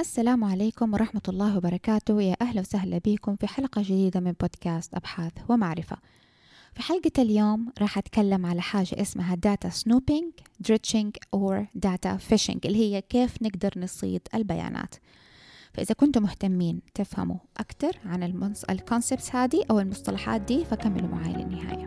السلام عليكم ورحمة الله وبركاته. يا أهلا وسهلا بكم في حلقة جديدة من بودكاست أبحاث ومعرفة. في حلقة اليوم راح أتكلم على حاجة اسمها data snooping dredging أو data fishing اللي هي كيف نقدر نصيد البيانات. فإذا كنتم مهتمين تفهموا أكثر عن ال concepts هذه أو المصطلحات دي فكملوا معي للنهاية.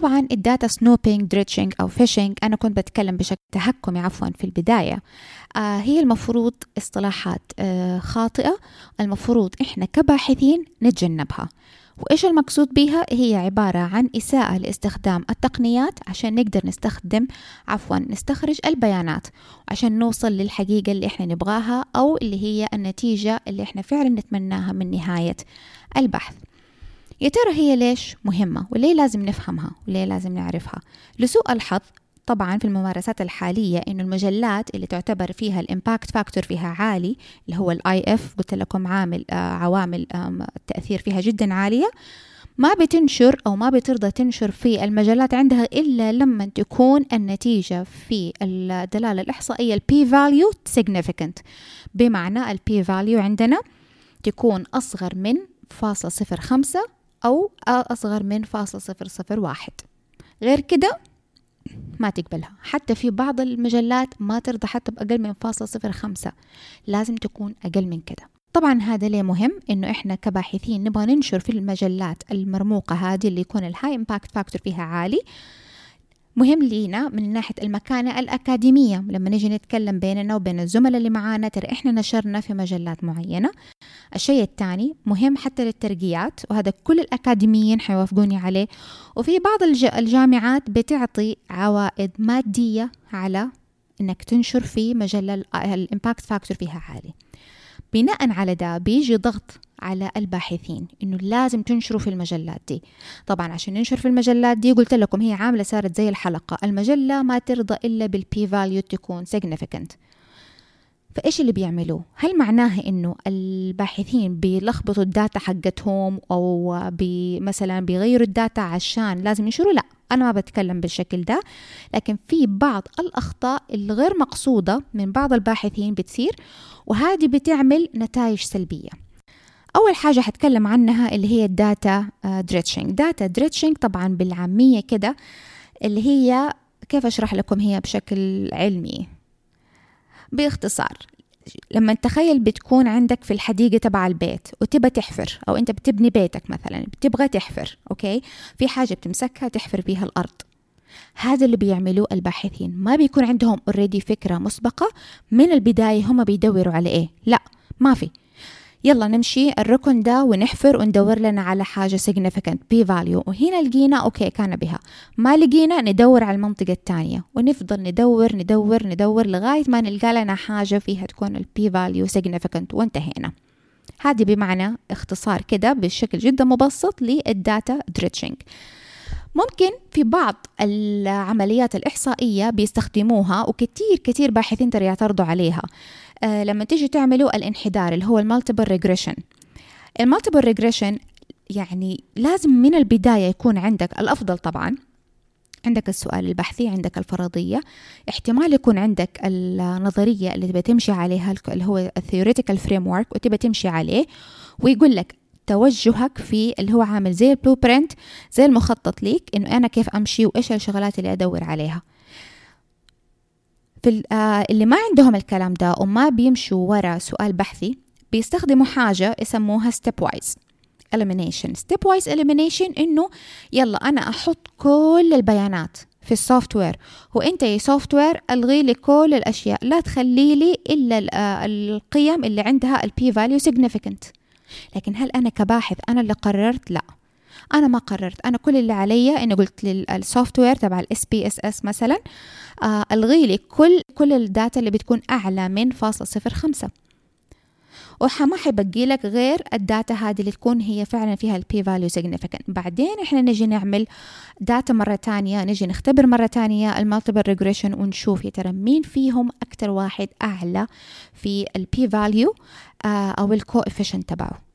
طبعا ال data snooping dredging أو fishing أنا كنت بتكلم بشكل تهكمي عفوا في البداية. آه هي المفروض اصطلاحات آه خاطئة. المفروض إحنا كباحثين نتجنبها. وإيش المقصود بها هي عبارة عن إساءة لاستخدام التقنيات عشان نقدر نستخدم عفوا نستخرج البيانات. عشان نوصل للحقيقة اللي إحنا نبغاها أو اللي هي النتيجة اللي إحنا فعلا نتمناها من نهاية البحث. يا ترى هي ليش مهمة؟ وليه لازم نفهمها؟ وليه لازم نعرفها؟ لسوء الحظ طبعا في الممارسات الحالية إنه المجلات اللي تعتبر فيها ال impact factor فيها عالي اللي هو ال IF قلت لكم عامل آه عوامل آه التأثير فيها جدا عالية ما بتنشر أو ما بترضى تنشر في المجلات عندها إلا لما تكون النتيجة في الدلالة الإحصائية ال p value significant. بمعنى ال p value عندنا تكون أصغر من فاصلة صفر خمسة أو أصغر من فاصلة صفر صفر واحد. غير كده ما تقبلها. حتى في بعض المجلات ما ترضى حتى بأقل من فاصلة صفر خمسة. لازم تكون أقل من كده. طبعا هذا ليه مهم؟ إنه إحنا كباحثين نبغى ننشر في المجلات المرموقة هذه اللي يكون ال high impact factor فيها عالي. مهم لينا من ناحية المكانة الأكاديمية. لما نيجي نتكلم بيننا وبين الزملاء اللي معانا ترى إحنا نشرنا في مجلات معينة. الشيء الثاني مهم حتى للترقيات وهذا كل الأكاديميين حيوافقوني عليه. وفي بعض الجامعات بتعطي عوائد مادية على إنك تنشر في مجلة ال impact factor فيها عالي. بناء على ده بيجي ضغط على الباحثين إنه لازم تنشروا في المجلات دي. طبعا عشان ننشر في المجلات دي قلت لكم هي عاملة صارت زي الحلقة. المجلة ما ترضى إلا بال p value تكون significant. فإيش اللي بيعملوه؟ هل معناها إنه الباحثين بيلخبطوا ال data حقتهم أو بي مثلا بيغيروا ال data عشان لازم ينشروا؟ لا أنا ما بتكلم بالشكل ده. لكن في بعض الأخطاء الغير مقصودة من بعض الباحثين بتصير وهذه بتعمل نتائج سلبية. أول حاجة حتكلم عنها اللي هي ال data dredging data dredging طبعا بالعامية كده اللي هي كيف أشرح لكم هي بشكل علمي. باختصار لما تخيل بتكون عندك في الحديقة تبع البيت وتبى تحفر أو أنت بتبني بيتك مثلا بتبغى تحفر أوكي؟ في حاجة بتمسكها تحفر بيها الأرض. هذا اللي بيعملوه الباحثين. ما بيكون عندهم already فكرة مسبقة من البداية هم بيدوروا على إيه؟ لا ما في. يلا نمشي الركن ده ونحفر وندور لنا على حاجة significant p value وهنا لقينا أوكي كان بها. ما لقينا ندور على المنطقة الثانية. ونفضل ندور ندور ندور لغاية ما نلقى لنا حاجة فيها تكون ال p value significant. وانتهينا. هذه بمعنى اختصار كده بشكل جدا مبسط لل data dredging ممكن في بعض العمليات الإحصائية بيستخدموها وكتير كتير باحثين ترى يعترضوا عليها. آه لما تيجي تعملوا الانحدار اللي هو ال multiple regression ال multiple regression يعني لازم من البداية يكون عندك الأفضل طبعا. عندك السؤال البحثي عندك الفرضية. احتمال يكون عندك النظرية اللي تبى تمشي عليها اللي هو framework وتبى تمشي عليه ويقول لك توجهك في اللي هو عامل زي ال blueprint زي المخطط ليك إنه أنا كيف أمشي وإيش الشغلات اللي أدور عليها. في آه اللي ما عندهم الكلام ده وما بيمشوا ورا سؤال بحثي بيستخدموا حاجة يسموها step wise elimination. step wise elimination إنه يلا أنا أحط كل البيانات في ال software وأنت يا software ألغي لي كل الأشياء لا تخلي لي إلا آه، القيم اللي عندها ال p value significant لكن هل أنا كباحث أنا اللي قررت؟ لا. أنا ما قررت. أنا كل اللي علي إني قلت لل software تبع ال SPSS مثلا آه ألغي لي كل كل ال data اللي بتكون أعلى من فاصلة صفر خمسة. وما حيبقي لك غير ال data هذه اللي تكون هي فعلا فيها ال p value significant. بعدين إحنا نجي نعمل data مرة تانية نجي نختبر مرة تانية ال multiple regression ونشوف يا ترى مين فيهم أكتر واحد أعلى في ال p value آه، أو ال coefficient تبعه.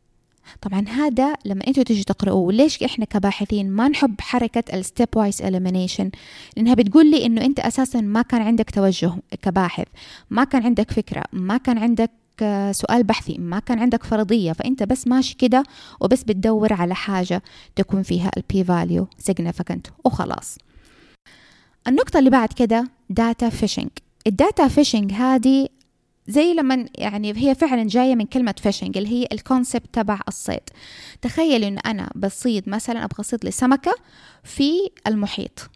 طبعا هذا لما أنتوا تيجي تقرأوه ليش إحنا كباحثين ما نحب حركة ال step wise elimination لأنها بتقول لي إنه أنت أساسا ما كان عندك توجه كباحث ما كان عندك فكرة ما كان عندك سؤال بحثي. ما كان عندك فرضية فأنت بس ماشي كده وبس بتدور على حاجة تكون فيها ال p value significant وخلاص. النقطة اللي بعد كده data fishing ال data fishing هذه زي لما يعني هي فعلا جاية من كلمة fishing اللي هي ال concept تبع الصيد. تخيل إن أنا بصيد مثلا أبغى أصيد لي سمكة في المحيط.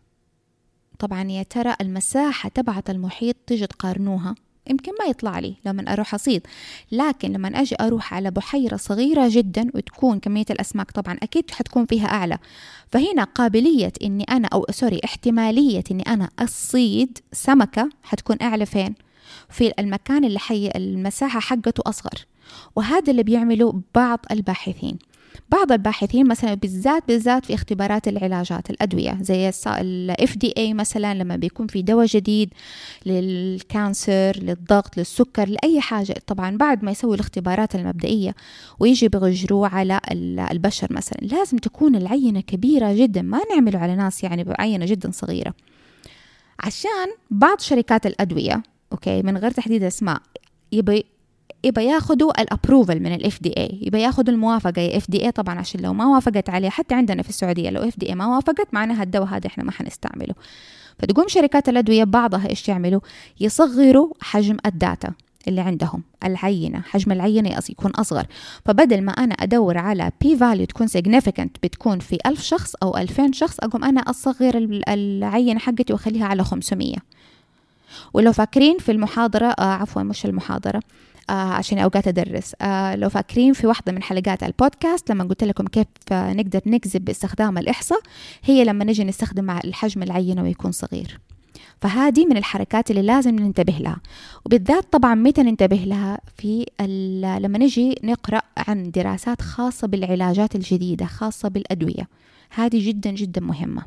طبعا يا ترى المساحة تبعت المحيط تيجي تقارنوها؟ يمكن ما يطلع لي لما أروح أصيد. لكن لما أجي أروح على بحيرة صغيرة جدا وتكون كمية الأسماك طبعا أكيد حتكون فيها أعلى. فهنا قابلية إني أنا أو سوري احتمالية إني أنا أصيد سمكة حتكون أعلى فين؟ في المكان اللي حي المساحة حقته أصغر. وهذا اللي بيعمله بعض الباحثين. بعض الباحثين مثلا بالذات بالذات في اختبارات العلاجات الأدوية زي ال FDA مثلا لما بيكون في دواء جديد لل cancer للضغط للسكر لأي حاجة طبعا بعد ما يسوي الاختبارات المبدئية ويجي بيجربوه على البشر مثلا. لازم تكون العينة كبيرة جدا ما نعمله على ناس يعني بعينة جدا صغيرة. عشان بعض شركات الأدوية أوكي من غير تحديد أسماء يبي يبقى ياخذوا ال approval من ال FDA يبقى ياخذوا الموافقة ال FDA طبعا عشان لو ما وافقت عليه حتى عندنا في السعودية لو FDA ما وافقت معناها الدواء هذا إحنا ما حنستعمله. فتقوم شركات الأدوية بعضها إيش يعملوا؟ يصغروا حجم ال data اللي عندهم العينة حجم العينة يكون أصغر. فبدل ما أنا أدور على P value تكون significant بتكون في ألف شخص أو ألفين شخص أقوم أنا أصغر العينة حقتي وأخليها على 500 ولو فاكرين في المحاضرة آه عفوا مش المحاضرة. عشان أوقات أدرس. آه لو فاكرين في واحدة من حلقات البودكاست لما قلت لكم كيف آه نقدر نكذب باستخدام الإحصاء هي لما نجي نستخدم الحجم العينة ويكون صغير. فهذه من الحركات اللي لازم ننتبه لها. وبالذات طبعا متى ننتبه لها؟ في لما نجي نقرأ عن دراسات خاصة بالعلاجات الجديدة خاصة بالأدوية. هذه جدا جدا مهمة.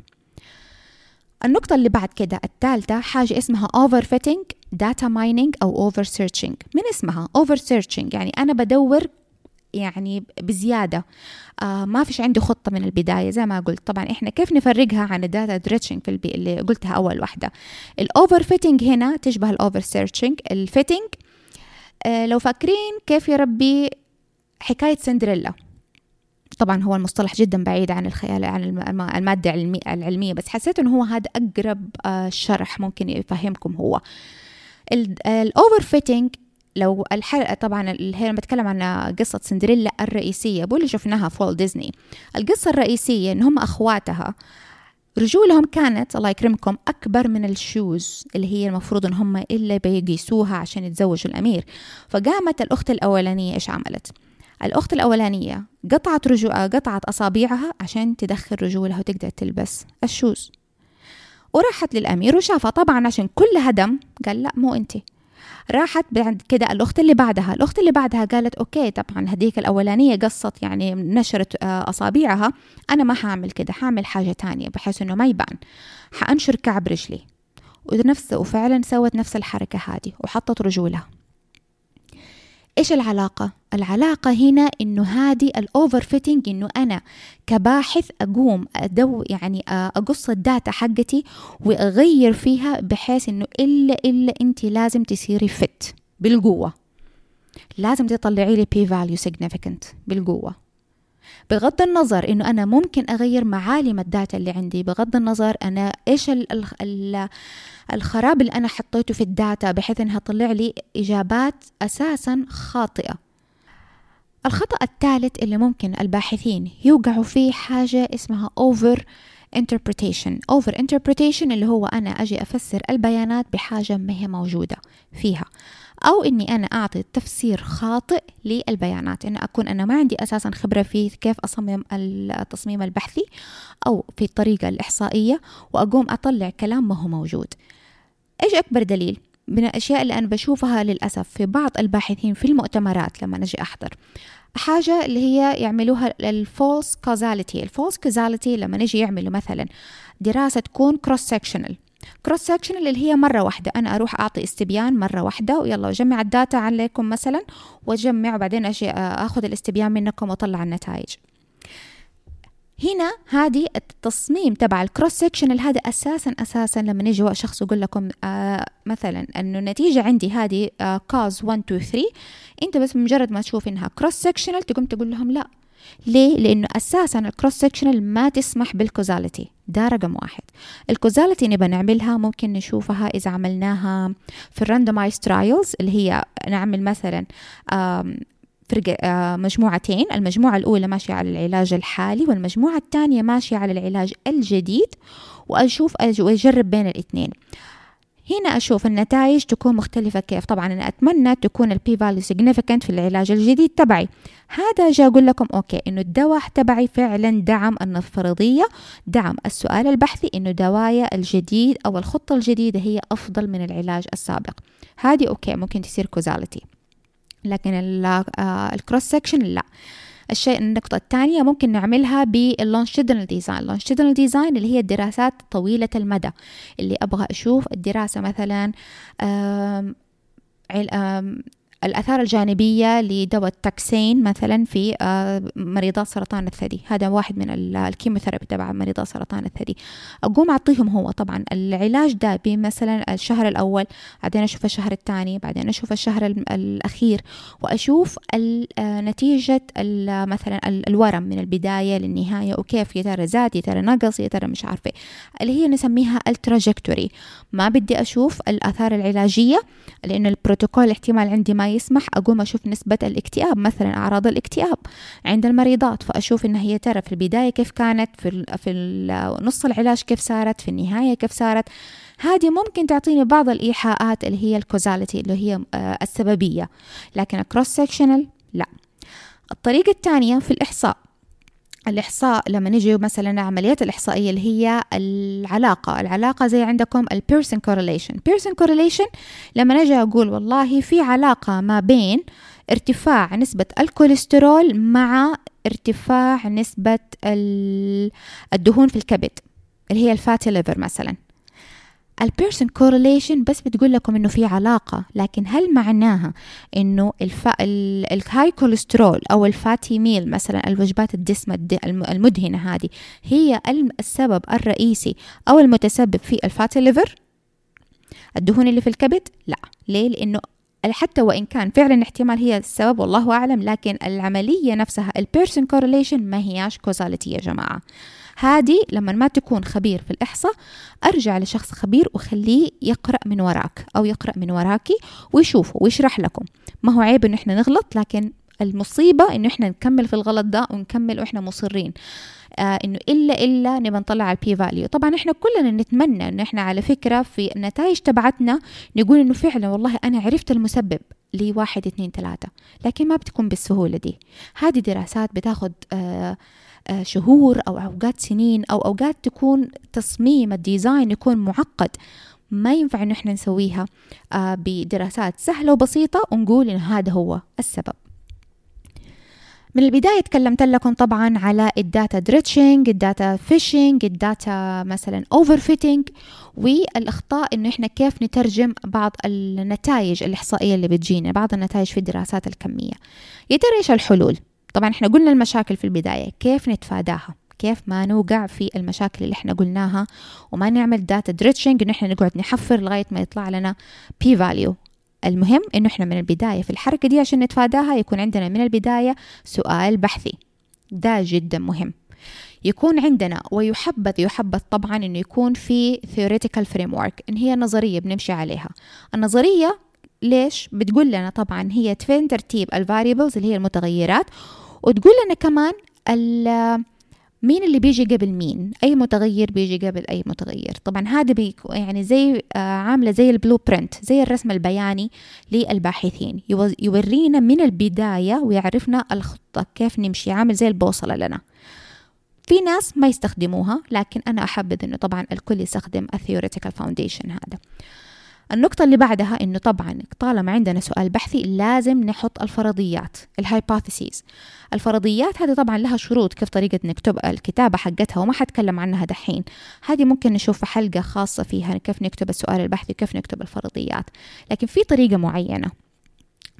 النقطة اللي بعد كده الثالثة حاجة اسمها overfitting data mining أو over searching من اسمها؟ over searching يعني أنا بدور يعني بزيادة. آه ما فيش عندي خطة من البداية زي ما قلت. طبعا إحنا كيف نفرقها عن ال data dredging في ال P اللي قلتها أول واحدة؟ ال overfitting هنا تشبه ال over searching ال fitting لو فاكرين كيف يا ربي حكاية سندريلا. طبعا هو المصطلح جدا بعيد عن الخيال عن المادة العلمية بس حسيت إنه هو هذا أقرب آه، شرح ممكن يفهمكم هو. ال overfitting لو الحلقة طبعا هي لما بتكلم عن قصة سندريلا الرئيسية بقول شفناها في والت ديزني القصة الرئيسية إن هم أخواتها رجولهم كانت الله يكرمكم أكبر من ال shoes اللي هي المفروض إن هم إلا بيقيسوها عشان يتزوجوا الأمير. فقامت الأخت الأولانية إيش عملت؟ الأخت الأولانية قطعت رجو... قطعت أصابعها عشان تدخل رجولها وتقدر تلبس ال shoes. وراحت للأمير وشافها. طبعا عشان كلها دم قال لا مو أنت راحت بعد كده الأخت اللي بعدها. الأخت اللي بعدها قالت okay طبعا هديك الأولانية قصت يعني نشرت آه، أصابعها. أنا ما حأعمل كده حأعمل حاجة تانية بحيث إنه ما يبان. حأنشر كعب رجلي. ونفس وفعلا سوت نفس الحركة هذه وحطت رجولها. إيش العلاقة؟ العلاقة هنا إنه هذه ال overfitting إنه أنا كباحث أقوم أدو يعني أقص ال data حقتي وأغير فيها بحيث إنه إلا إلا أنت لازم تصيري fit بالقوة لازم تطلعي لي P value significant بالقوة بغض النظر إنه أنا ممكن أغير معالم ال data اللي عندي بغض النظر أنا إيش ال ال الخراب اللي أنا حطيته في الداتا بحيث إنها تطلع لي إجابات أساسا خاطئة. الخطأ الثالث اللي ممكن الباحثين يوقعوا فيه حاجة اسمها over interpretation. Over interpretation اللي هو أنا أجي أفسر البيانات بحاجة ما هي موجودة فيها. أو إني أنا أعطي تفسير خاطئ للبيانات. إن أكون أنا ما عندي أساسا خبرة في كيف أصمم التصميم البحثي أو في الطريقة الإحصائية وأقوم أطلع كلام ما هو موجود. إيش أكبر دليل؟ من الأشياء اللي أنا بشوفها للأسف في بعض الباحثين في المؤتمرات لما نجي أحضر. حاجة اللي هي يعملوها ال false causality ال false causality لما نجي يعملوا مثلا دراسة تكون cross sectional cross sectional اللي هي مرة واحدة. أنا أروح أعطي استبيان مرة واحدة ويلا أجمع ال data عليكم مثلا وأجمع وبعدين أجي أخذ الاستبيان منكم وأطلع النتائج. هنا هذه التصميم تبع ال cross section هذا أساسا أساسا لما يجي شخص يقول لكم آه مثلا إنه النتيجه عندي هذه آه cause 1 2 3 أنت بس مجرد ما تشوف إنها cross sectional تقوم تقول لهم لا. ليه؟ لأنه أساسا ال cross sectional ما تسمح بال causality ده رقم واحد. ال causality نبغى نعملها ممكن نشوفها إذا عملناها في ال randomized trials اللي هي نعمل مثلا مجموعتين. المجموعة الأولى ماشية على العلاج الحالي والمجموعة الثانية ماشية على العلاج الجديد. وأشوف وأجرب بين الاثنين. هنا أشوف النتائج تكون مختلفة كيف. طبعا أنا أتمنى تكون ال P value significant في العلاج الجديد تبعي. هذا جاء أقول لكم okay إنه الدواء تبعي فعلا دعم الفرضية دعم السؤال البحثي إنه دوايا الجديد أو الخطة الجديدة هي أفضل من العلاج السابق. هذه okay ممكن تصير causality لكن ال cross section لا. الشيء النقطة الثانية ممكن نعملها بال longitudinal design ال longitudinal design اللي هي الدراسات طويلة المدى. اللي أبغى أشوف الدراسة مثلا الآثار الجانبية لدواء ال taxane مثلا في آه، مريضات سرطان الثدي. هذا واحد من ال chemotherapy تبع مريضات سرطان الثدي. أقوم أعطيهم هو طبعا. العلاج ده بمثلا الشهر الأول بعدين أشوف الشهر الثاني بعدين أشوف الشهر الأخير وأشوف آه، نتيجة مثلا الورم من البداية للنهاية. وكيف يا ترى زاد يا ترى نقص يا ترى مش عارفة. اللي هي نسميها ال trajectory ما بدي أشوف الآثار العلاجية لأن البروتوكول احتمال عندي ما يسمح أقوم أشوف نسبة الاكتئاب مثلا أعراض الاكتئاب عند المريضات فأشوف إن هي ترى في البداية كيف كانت في, في نص العلاج كيف صارت في النهاية كيف صارت. هذه ممكن تعطيني بعض الإيحاءات اللي هي ال causality اللي هي آه، السببية لكن ال cross sectional لا. الطريقة الثانية في الإحصاء. الإحصاء لما نجي مثلا العمليات الإحصائية اللي هي العلاقة العلاقة زي عندكم ال Pearson correlation Pearson correlation لما نجي أقول والله في علاقة ما بين ارتفاع نسبة الكوليسترول مع ارتفاع نسبة الدهون في الكبد اللي هي ال fatty liver مثلا. ال Pearson correlation بس بتقول لكم إنه في علاقة لكن هل معناها إنه ال high cholesterol أو ال fatty meal مثلا الوجبات الدسمة المدهنة هذه هي السبب الرئيسي أو المتسبب في ال fatty liver؟ الدهون اللي في الكبد؟ لا. ليه؟ لإنه حتى وإن كان فعلا احتمال هي السبب والله أعلم لكن العملية نفسها ال Pearson correlation ما هياش causality يا جماعة. هذه لما ما تكون خبير في الإحصاء أرجع لشخص خبير وخليه يقرأ من وراك أو يقرأ من وراكي ويشوفه ويشرح لكم. ما هو عيب إنه إحنا نغلط لكن المصيبة إنه إحنا نكمل في الغلط ده ونكمل وإحنا مصرين. آه إنه إلا إلا نبى نطلع على ال P value طبعا إحنا كلنا نتمنى إنه إحنا على فكرة في النتائج تبعتنا نقول إنه فعلا والله أنا عرفت المسبب لواحد اثنين ثلاثة لكن ما بتكون بالسهولة دي. هذه دراسات بتاخد آه، شهور أو أوقات سنين أو أوقات تكون تصميم ال design يكون معقد ما ينفع إنه إحنا نسويها آه، بدراسات سهلة وبسيطة ونقول إن هذا هو السبب. من البداية تكلمت لكم طبعا على ال data dredging ال data fishing ال data مثلا overfitting والأخطاء إنه إحنا كيف نترجم بعض النتائج الإحصائية اللي بتجينا بعض النتائج في الدراسات الكمية. يا ترى إيش الحلول؟ طبعا إحنا قلنا المشاكل في البداية كيف نتفاداها؟ كيف ما نوقع في المشاكل اللي إحنا قلناها؟ وما نعمل data dredging انه إحنا نقعد نحفر لغاية ما يطلع لنا P value المهم إنه إحنا من البداية في الحركة دي عشان نتفاداها يكون عندنا من البداية سؤال بحثي. ده جدا مهم. يكون عندنا ويحبذ يحبذ طبعا إنه يكون في theoretical framework إن هي نظرية بنمشي عليها. النظرية ليش؟ بتقول لنا طبعا هي فين ترتيب ال variables اللي هي المتغيرات وتقول لنا كمان مين اللي بيجي قبل مين؟ أي متغير بيجي قبل أي متغير. طبعا هذا بيكون يعني زي آه عاملة زي ال blueprint زي الرسم البياني للباحثين. يورينا من البداية ويعرفنا الخطة كيف نمشي عامل زي البوصلة لنا. في ناس ما يستخدموها لكن أنا أحبذ أنه طبعا الكل يستخدم ال theoretical foundation هذا. النقطة اللي بعدها إنه طبعا طالما عندنا سؤال بحثي لازم نحط الفرضيات ال hypotheses الفرضيات هذه طبعا لها شروط كيف طريقة نكتب الكتابة حقتها وما حتكلم عنها دحين. هذه ممكن نشوف في حلقة خاصة فيها كيف نكتب السؤال البحثي وكيف نكتب الفرضيات. لكن في طريقة معينة.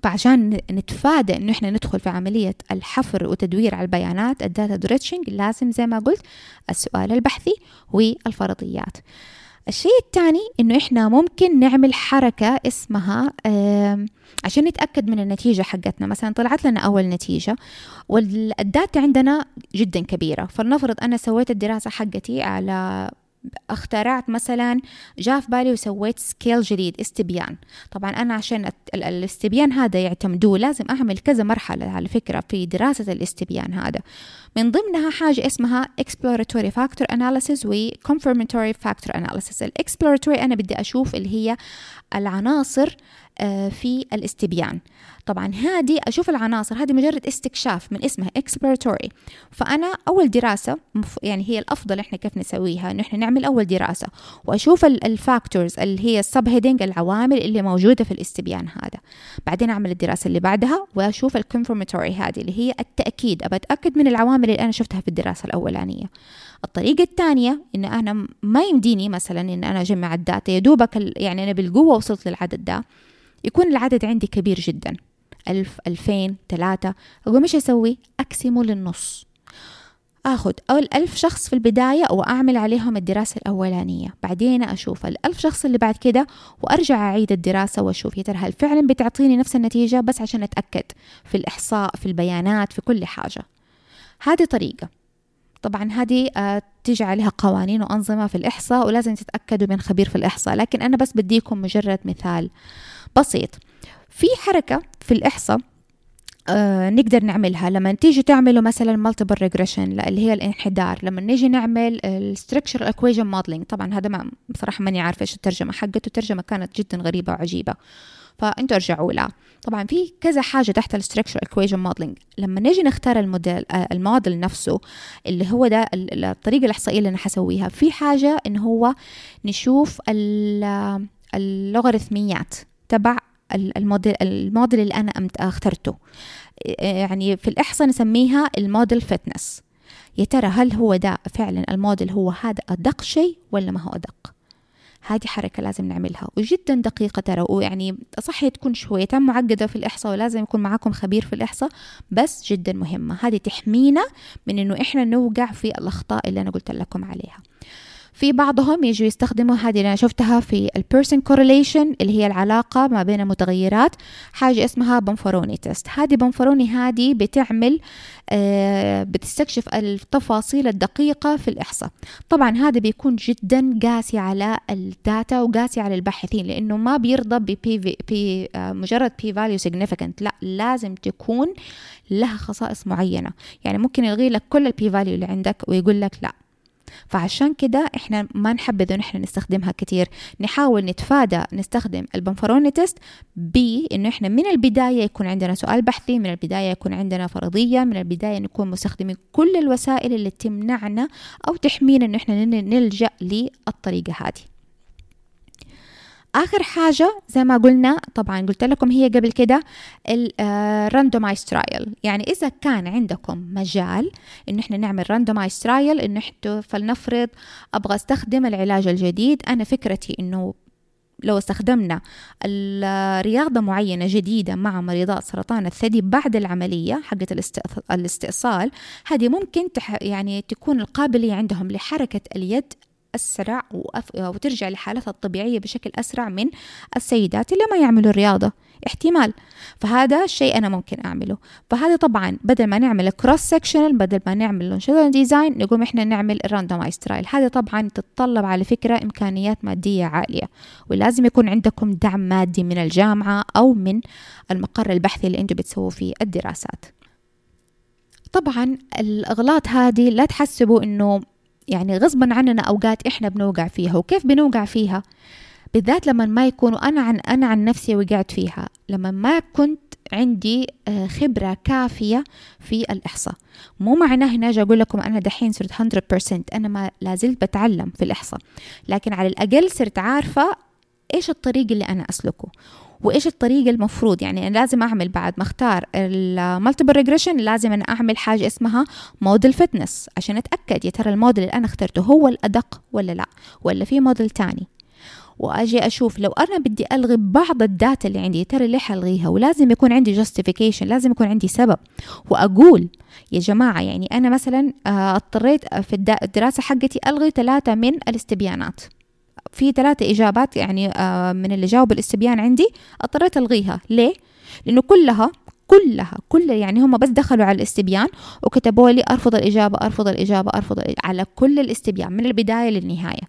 فعشان نتفادى إنه إحنا ندخل في عملية الحفر وتدوير على البيانات ال data dredging لازم زي ما قلت السؤال البحثي والفرضيات. الشيء الثاني إنه إحنا ممكن نعمل حركة اسمها عشان نتأكد من النتيجة حقتنا. مثلا طلعت لنا أول نتيجة وال data عندنا جدا كبيرة. فلنفرض أنا سويت الدراسة حقتي على اخترعت مثلا جاء في بالي وسويت scale جديد استبيان. طبعا أنا عشان الاستبيان هذا يعتمدوه لازم أعمل كذا مرحلة على فكرة في دراسة الاستبيان هذا. من ضمنها حاجة اسمها exploratory factor analysis و confirmatory factor analysis. ال exploratory أنا بدي أشوف اللي هي العناصر في الاستبيان. طبعا هذه أشوف العناصر هذه مجرد استكشاف من اسمها exploratory. فأنا أول دراسة يعني هي الأفضل إحنا كيف نسويها إنه إحنا نعمل أول دراسة. وأشوف ال factors اللي هي ال subheading العوامل اللي موجودة في الاستبيان هذا. بعدين أعمل الدراسة اللي بعدها وأشوف ال confirmatory هذه اللي هي التأكيد. أتأكد من العوامل اللي أنا شفتها في الدراسة الأولانية. الطريقة الثانية إن أنا ما يمديني مثلا إن أنا أجمع الداتا يا دوبك يعني أنا بالقوة وصلت للعدد ده. يكون العدد عندي كبير جدا. ألف ألفين ثلاثة أقوم إيش أسوي؟ أقسمه للنص. أخذ أول ألف شخص في البداية وأعمل عليهم الدراسة الأولانية. بعدين أشوف الألف شخص اللي بعد كده وأرجع أعيد الدراسة وأشوف يا ترى هل فعلا بتعطيني نفس النتيجة؟ بس عشان أتأكد في الإحصاء في البيانات في كل حاجة. هذه طريقة. طبعا هذه آه، تيجي عليها قوانين وأنظمة في الإحصاء ولازم تتأكدوا من خبير في الإحصاء. لكن أنا بس بديكم مجرد مثال بسيط. في حركة في الإحصاء آه نقدر نعملها. لما تيجي تعملوا مثلا multiple regression اللي هي الانحدار. لما نيجي نعمل structural equation modeling طبعا هذا ما بصراحة ماني عارفة إيش الترجمة حقته. الترجمة كانت جدا غريبة وعجيبة. فانتوا ارجعوا لها طبعا في كذا حاجة تحت structural equation modeling. لما نيجي نختار الموديل آه الموديل نفسه اللي هو ده الطريقة الإحصائية اللي أنا حسويها في حاجة إن هو نشوف اللوغاريتميات تبع ال model ال model اللي أنا اخترته. يعني في الإحصاء نسميها ال model fitness يا ترى هل هو ده فعلا الموديل هو هذا أدق شيء ولا ما هو أدق؟ هذه حركة لازم نعملها. وجدا دقيقة ترى ويعني صح تكون شوية معقدة في الإحصاء ولازم يكون معاكم خبير في الإحصاء بس جدا مهمة. هذه تحمينا من إنه إحنا نوقع في الأخطاء اللي أنا قلت لكم عليها. في بعضهم يجوا يستخدموا هذه اللي أنا شفتها في ال Pearson correlation اللي هي العلاقة ما بين المتغيرات. حاجة اسمها Bonferroni test. هذه Bonferroni هذه بتعمل آه بتستكشف التفاصيل الدقيقة في الإحصاء. طبعا هذا بيكون جدا قاسي على ال data وقاسي على الباحثين لأنه ما بيرضى بي آه مجرد P value significant. لا لازم تكون لها خصائص معينة. يعني ممكن يلغي لك كل ال P value اللي عندك ويقول لك لا. فعشان كده إحنا ما نحبذ ان إحنا نستخدمها كتير. نحاول نتفادى نستخدم ال Bonferroni test بانه إحنا من البداية يكون عندنا سؤال بحثي من البداية يكون عندنا فرضية من البداية نكون مستخدمين كل الوسائل اللي تمنعنا أو تحمينا إنه إحنا نلجأ للطريقة هذه. آخر حاجة زي ما قلنا طبعا قلت لكم هي قبل كده ال randomized trial يعني إذا كان عندكم مجال إن إحنا نعمل randomized trial انه إحنا فلنفرض أبغى أستخدم العلاج الجديد أنا فكرتي إنه لو استخدمنا الرياضة معينة جديدة مع مريضات سرطان الثدي بعد العملية حقت الاستئصال هذه ممكن يعني تكون القابلية عندهم لحركة اليد أسرع وترجع لحالتها الطبيعية بشكل أسرع من السيدات اللي ما يعملوا الرياضة. احتمال. فهذا الشيء أنا ممكن أعمله. فهذا طبعا بدل ما نعمل cross-sectional بدل ما نعمل longitudinal design نقوم إحنا نعمل ال randomized trial هذا طبعا تتطلب على فكرة إمكانيات مادية عالية ولازم يكون عندكم دعم مادي من الجامعة أو من المقر البحثي اللي أنتم بتسووا فيه الدراسات. طبعا الأغلاط هذه لا تحسبوا إنه يعني غصبا عننا أوقات إحنا بنوقع فيها وكيف بنوقع فيها؟ بالذات لما ما يكونوا أنا عن أنا عن نفسي وقعت فيها لما ما كنت عندي آه، خبرة كافية في الإحصاء. مو معناه هنا أجي أقول لكم أنا دحين صرت 100% أنا ما لازلت بتعلم في الإحصاء. لكن على الأقل صرت عارفة إيش الطريق اللي أنا أسلكه؟ وإيش الطريقة المفروض؟ يعني أنا لازم أعمل بعد ما أختار ال multiple regression لازم أنا أعمل حاجة اسمها model fitness عشان أتأكد يا ترى الموديل اللي أنا اخترته هو الأدق ولا لا ولا في موديل تاني. وأجي أشوف لو أنا بدي ألغي بعض ال data اللي عندي ترى ليه حلغيها ولازم يكون عندي justification لازم يكون عندي سبب. وأقول يا جماعة يعني أنا مثلا آه، اضطريت في الدراسة حقتي ألغي ثلاثة من الاستبيانات. في ثلاثة إجابات يعني آه، من اللي جاوبوا الاستبيان عندي اضطريت ألغيها. ليه؟ لأنه كلها كلها كلها يعني هم بس دخلوا على الاستبيان وكتبوا لي أرفض الإجابة أرفض الإجابة أرفض الإجابة على كل الاستبيان من البداية للنهاية.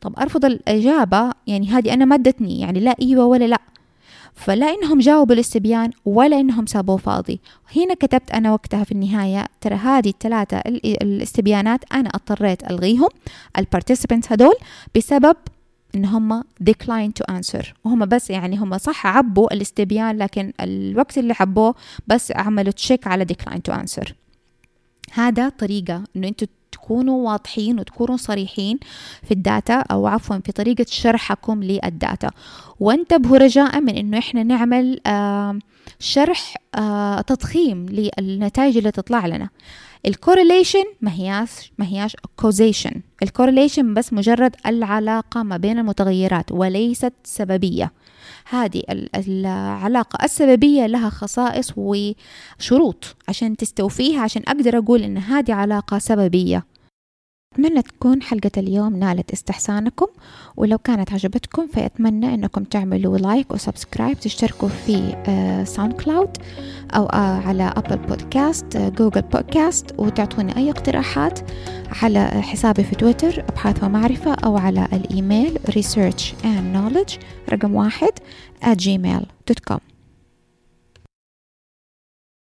طب أرفض الإجابة يعني هذه أنا ما ادتني يعني لا إيوة ولا لا. فلا إنهم جاوبوا الاستبيان ولا إنهم سابوه فاضي. هنا كتبت أنا وقتها في النهاية ترى هذه الثلاثة الاستبيانات أنا اضطريت ألغيهم ال participants هدول بسبب إن هم decline to answer. وهم بس يعني هم صح عبوا الاستبيان لكن الوقت اللي حبوه بس عملوا check على decline to answer. هذا طريقة إنه أنتوا تكونوا واضحين وتكونوا صريحين في ال data أو عفوا في طريقة شرحكم لل data. وانتبهوا رجاء من إنه إحنا نعمل آه شرح آه تضخيم للنتائج اللي تطلع لنا. ال correlation ما هياش ما هياش causation ال correlation بس مجرد العلاقة ما بين المتغيرات وليست سببية. هذه العلاقة السببية لها خصائص وشروط عشان تستوفيها عشان أقدر أقول إن هذه علاقة سببية. أتمنى تكون حلقة اليوم نالت استحسانكم ولو كانت عجبتكم فأتمنى أنكم تعملوا like و subscribe تشتركوا في Sound آه، Cloud أو آه، على Apple Podcast Google Podcast وتعطوني أي اقتراحات على حسابي في تويتر أبحاث ومعرفة أو على ال email research and knowledge رقم واحد at gmail.com